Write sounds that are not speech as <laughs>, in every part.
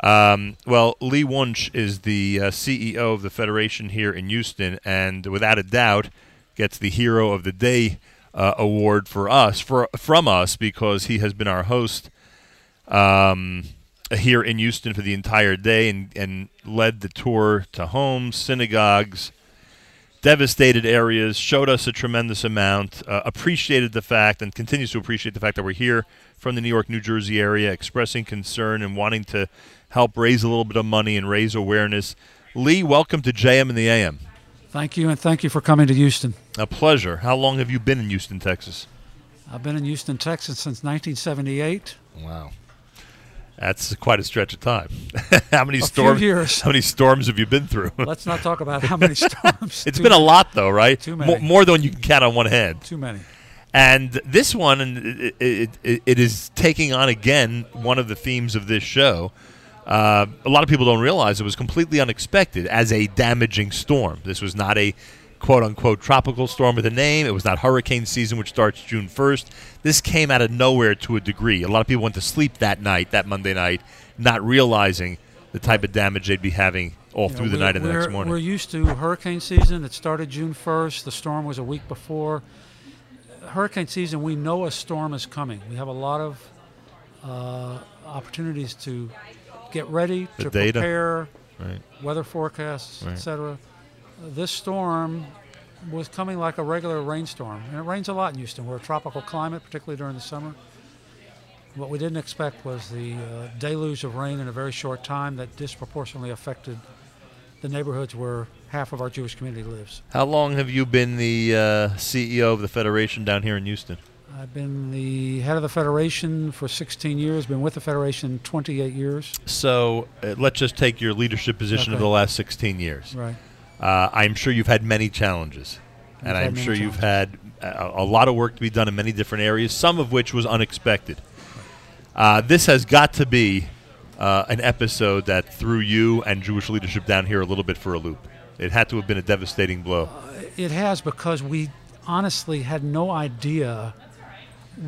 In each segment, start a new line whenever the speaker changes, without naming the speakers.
Um, well, Lee Wunsch is the uh, CEO of the Federation here in Houston, and without a doubt, gets the Hero of the Day uh, award for us for from us because he has been our host um, here in Houston for the entire day and, and led the tour to homes, synagogues, devastated areas, showed us a tremendous amount, uh, appreciated the fact, and continues to appreciate the fact that we're here from the New York, New Jersey area, expressing concern and wanting to help raise a little bit of money and raise awareness. Lee, welcome to JM in the AM.
Thank you, and thank you for coming to Houston.
A pleasure. How long have you been in Houston, Texas?
I've been in Houston, Texas since 1978.
Wow. That's quite a stretch of time. <laughs> how many storms?
years.
How many storms have you been through? <laughs>
Let's not talk about <laughs> how many storms.
it's
Too
been a lot, though, right?
Too many.
more than you can count on one hand.
Too many.
And this one, and it, it, it, it is taking on again one of the themes of this show. Uh, a lot of people don't realize it was completely unexpected as a damaging storm. This was not a quote unquote tropical storm with a name. It was not hurricane season, which starts June 1st. This came out of nowhere to a degree. A lot of people went to sleep that night, that Monday night, not realizing the type of damage they'd be having all
You know,
through the night and the next morning.
We're used to hurricane season. It started June 1st. The storm was a week before. Hurricane season, we know a storm is coming. We have a lot of uh, opportunities to get ready,
The
to
data.
prepare,
Right.
weather forecasts,
Right.
etc. This storm was coming like a regular rainstorm, and it rains a lot in Houston. We're a tropical climate, particularly during the summer. What we didn't expect was the uh, deluge of rain in a very short time that disproportionately affected the neighborhoods where half of our Jewish community lives.
How long have you been the uh, CEO of the Federation down here in Houston?
I've been the head of the Federation for 16 years, been with the Federation 28 years.
So uh, let's just take your leadership position of the last 16 years.
Right.
Uh, I'm sure you've had many challenges, and I'm sure you've had a, a lot of work to be done in many different areas, some of which was unexpected. Uh, this has got to be uh, an episode that threw you and Jewish leadership down here a little bit for a loop. It had to have been a devastating blow.
It has because we honestly had no idea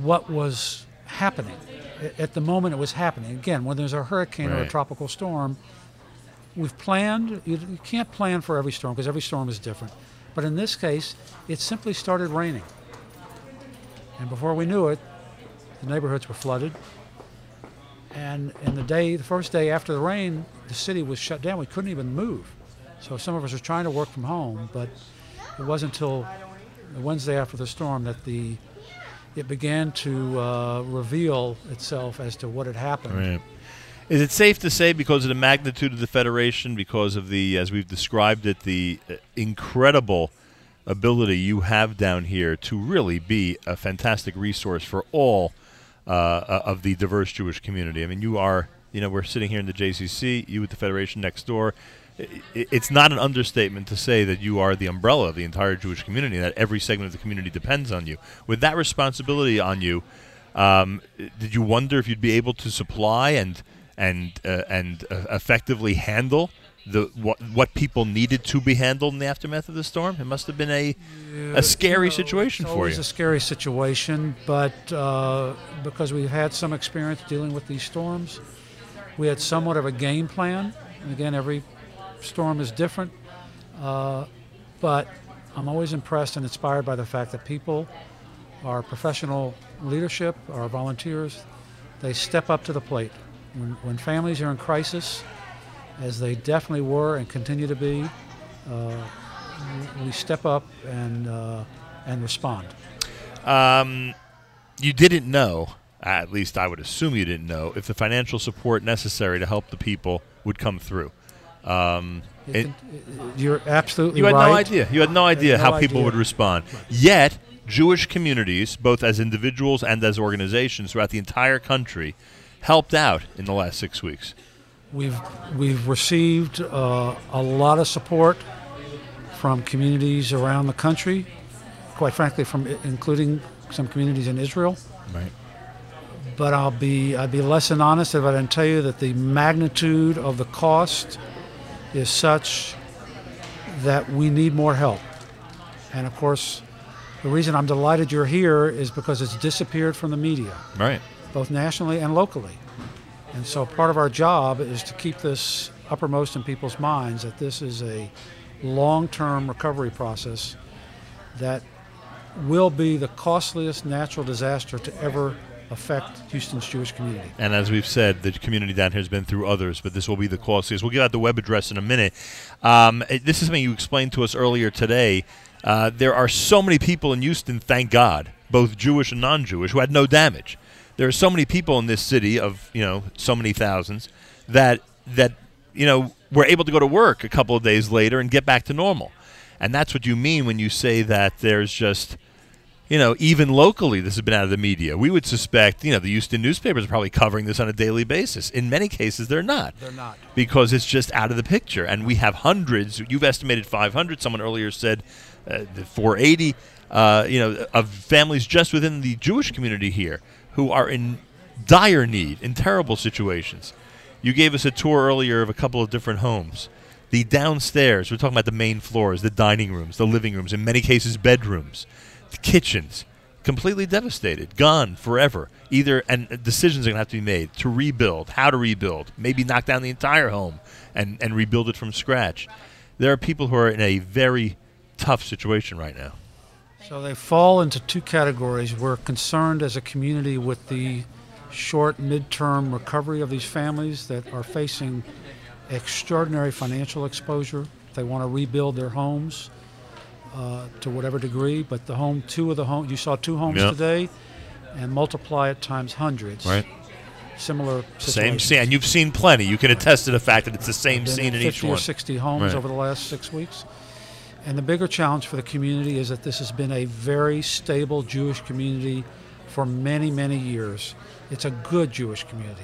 what was happening. At the moment it was happening. Again, when there's a hurricane or a tropical storm, we've planned. You, you can't plan for every storm because every storm is different. But in this case, it simply started raining. And before we knew it, the neighborhoods were flooded. And in the day, the first day after the rain, the city was shut down. We couldn't even move. So some of us were trying to work from home, but it wasn't until the Wednesday after the storm that the it began to uh, reveal itself as to what had happened.
Right. Is it safe to say, because of the magnitude of the federation, because of the, as we've described it, the uh, incredible ability you have down here to really be a fantastic resource for all uh, uh, of the diverse Jewish community? I mean, you are, you know, we're sitting here in the JCC, you with the federation next door. It's not an understatement to say that you are the umbrella of the entire Jewish community, that every segment of the community depends on you. With that responsibility on you, um, did you wonder if you'd be able to supply and and uh, and uh, effectively handle the what what people needed to be handled in the aftermath of the storm? It must have been a a scary
You know,
situation for
always
you.
a scary situation, but uh, because we've had some experience dealing with these storms, we had somewhat of a game plan. And again, every storm is different, uh, but I'm always impressed and inspired by the fact that people, our professional leadership, our volunteers, they step up to the plate. When, when families are in crisis, as they definitely were and continue to be, uh, we step up and uh, and respond.
Um, you didn't know, at least I would assume you didn't know, if the financial support necessary to help the people would come through. Um,
It
it-
you're absolutely
you had
right.
no idea. You had no idea
no
how people would respond. Yet, Jewish communities, both as individuals and as organizations throughout the entire country, helped out in the last six weeks.
We've we've received uh, a lot of support from communities around the country. Quite frankly, from including some communities in Israel.
Right.
But I'll be I'd be less than honest if I didn't tell you that the magnitude of the cost is such that we need more help. And of course, the reason I'm delighted you're here is because it's disappeared from the media,
Right.
Both nationally and locally. And so part of our job is to keep this uppermost in people's minds that this is a long-term recovery process that will be the costliest natural disaster to ever affect Houston's Jewish community.
And as we've said, the community down here has been through others, but this will be the costliest. We'll give out the web address in a minute. Um, this is something you explained to us earlier today. Uh, there are so many people in Houston, thank God, both Jewish and non-Jewish, who had no damage. There are so many people in this city of you know so many thousands that that you know were able to go to work a couple of days later and get back to normal. And that's what you mean when you say that there's just you know, even locally, this has been out of the media. We would suspect, you know, the Houston newspapers are probably covering this on a daily basis. In many cases, they're not.
They're not.
Because it's just out of the picture. And we have hundreds. You've estimated 500. Someone earlier said uh, 480, uh, you know, of families just within the Jewish community here who are in dire need, in terrible situations. You gave us a tour earlier of a couple of different homes. The downstairs, we're talking about the main floors, the dining rooms, the living rooms, in many cases, bedrooms the kitchens completely devastated, gone forever. Either and decisions are going to have to be made to rebuild, how to rebuild, maybe knock down the entire home and and rebuild it from scratch. There are people who are in a very tough situation right now.
So they fall into two categories. We're concerned as a community with the short midterm recovery of these families that are facing extraordinary financial exposure. They want to rebuild their homes uh, to whatever degree, but the home, two of the homes, you saw two homes
Yep.
today, and multiply it times hundreds.
Right.
Similar
Same scene, and you've seen plenty. You can attest to the fact that it's the same scene in each one.
50 or 60 homes
Right.
over the last six weeks. And the bigger challenge for the community is that this has been a very stable Jewish community for many, many years. It's a good Jewish community.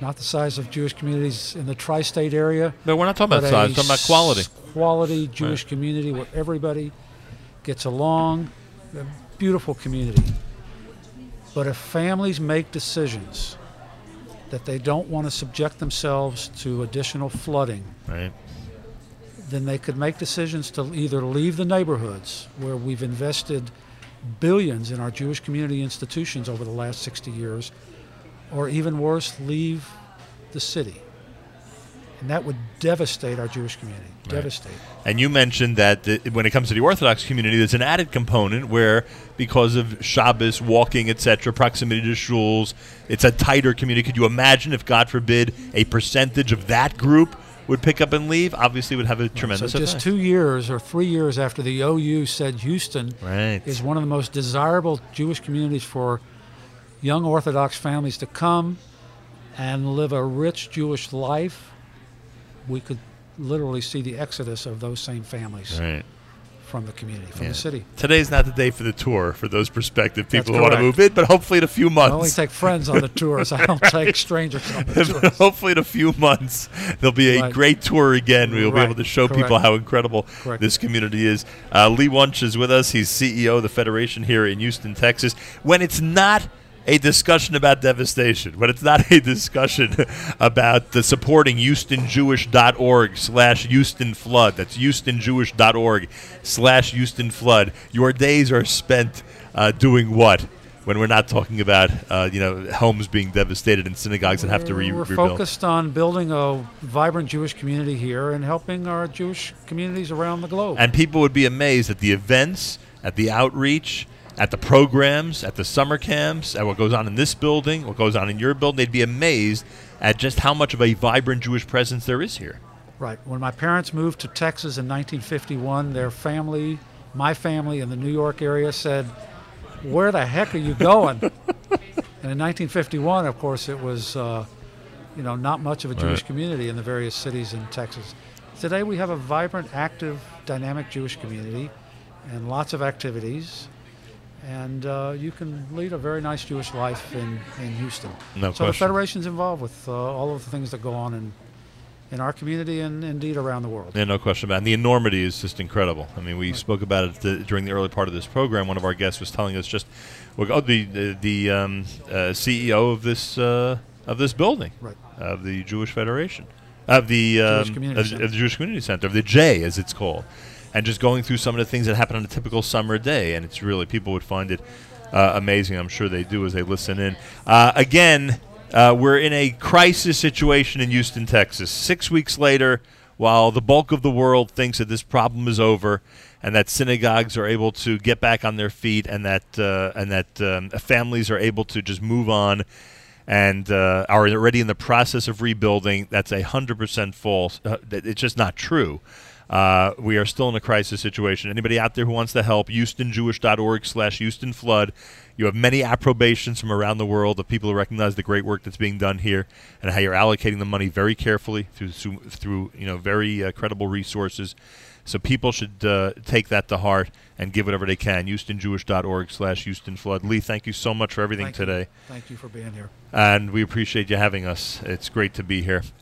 Not the size of Jewish communities in the tri state area,
But we're not talking about size. talking about quality.
Quality Jewish community where everybody gets along. A beautiful community. But if families make decisions that they don't want to subject themselves to additional flooding,
Right.
Then they could make decisions to either leave the neighborhoods where we've invested billions in our Jewish community institutions over the last 60 years, or even worse, leave the city. And that would devastate our Jewish community. Devastate.
And you mentioned that the, when it comes to the Orthodox community, there's an added component where, because of Shabbos, walking, etc., proximity to shuls, it's a tighter community. Could you imagine if, God forbid, a percentage of that group would pick up and leave? Obviously, would have a tremendous
so just
effect.
two years or three years after the OU said Houston
Right.
is one of the most desirable Jewish communities for young Orthodox families to come and live a rich Jewish life, we could literally see the exodus of those same families
Right.
From the community, from
Yeah.
the city.
Today's not the day for the tour for those prospective
That's
people who want to move in, but hopefully in a few months.
I only take friends on the tours. I don't <laughs> take strangers on the tours.
hopefully in a few months there'll be a
Right.
great tour again. We'll be able to show
Correct.
people how incredible
Correct.
this community is. Uh, Lee Wunsch is with us. He's CEO of the Federation here in Houston, Texas. When it's not a discussion about devastation, but it's not a discussion <laughs> about the supporting HoustonJewish.org slash Houston Flood, that's HoustonJewish.org slash Houston Flood, your days are spent uh, doing what? When we're not talking about, uh, you know, homes being devastated and synagogues that have to re-
We're
rebuild.
focused on building a vibrant Jewish community here and helping our Jewish communities around the globe.
And people would be amazed at the events, at the outreach, at the programs, at the summer camps, at what goes on in this building, what goes on in your building. They'd be amazed at just how much of a vibrant Jewish presence there is here.
Right. When my parents moved to Texas in 1951, their family, my family in the New York area said, Where the heck are you going? <laughs> and in 1951, of course, it was, uh, you know, not much of a Jewish
Right.
community in the various cities in Texas. Today, we have a vibrant, active, dynamic Jewish community and lots of activities. And uh, you can lead a very nice Jewish life in, in Houston.
No
so the. Federation's involved with uh, all of the things that go on in, in our community and indeed around the world.
Yeah, no question about it. And the enormity is just incredible. I mean, we spoke about it the, during the early part of this program. One of our guests was telling us just, oh, the the, the um, uh, CEO of this uh, of this building,
Right.
of the Jewish Federation, of the um,
Jewish
of, of the Jewish Community Center, of the J, as it's called, and just going through some of the things that happen on a typical summer day. And it's really people would find it uh, amazing. I'm sure they do as they listen in. Uh, again. Uh, we're in a crisis situation in Houston, Texas. Six weeks later, while the bulk of the world thinks that this problem is over and that synagogues are able to get back on their feet and that uh, and that um, families are able to just move on and uh, are already in the process of rebuilding, that's a hundred percent false. Uh, it's just not true. Uh, we are still in a crisis situation. Anybody out there who wants to help, HoustonJewish.org slash Houston Flood. You have many approbations from around the world of people who recognize the great work that's being done here and how you're allocating the money very carefully through through, you know very uh, credible resources. So people should uh, take that to heart and give whatever they can. HoustonJewish.org slash Houston Flood. Lee, thank you so much for everything
Thank
today.
You. Thank you for being here.
And we appreciate you having us. It's great to be here.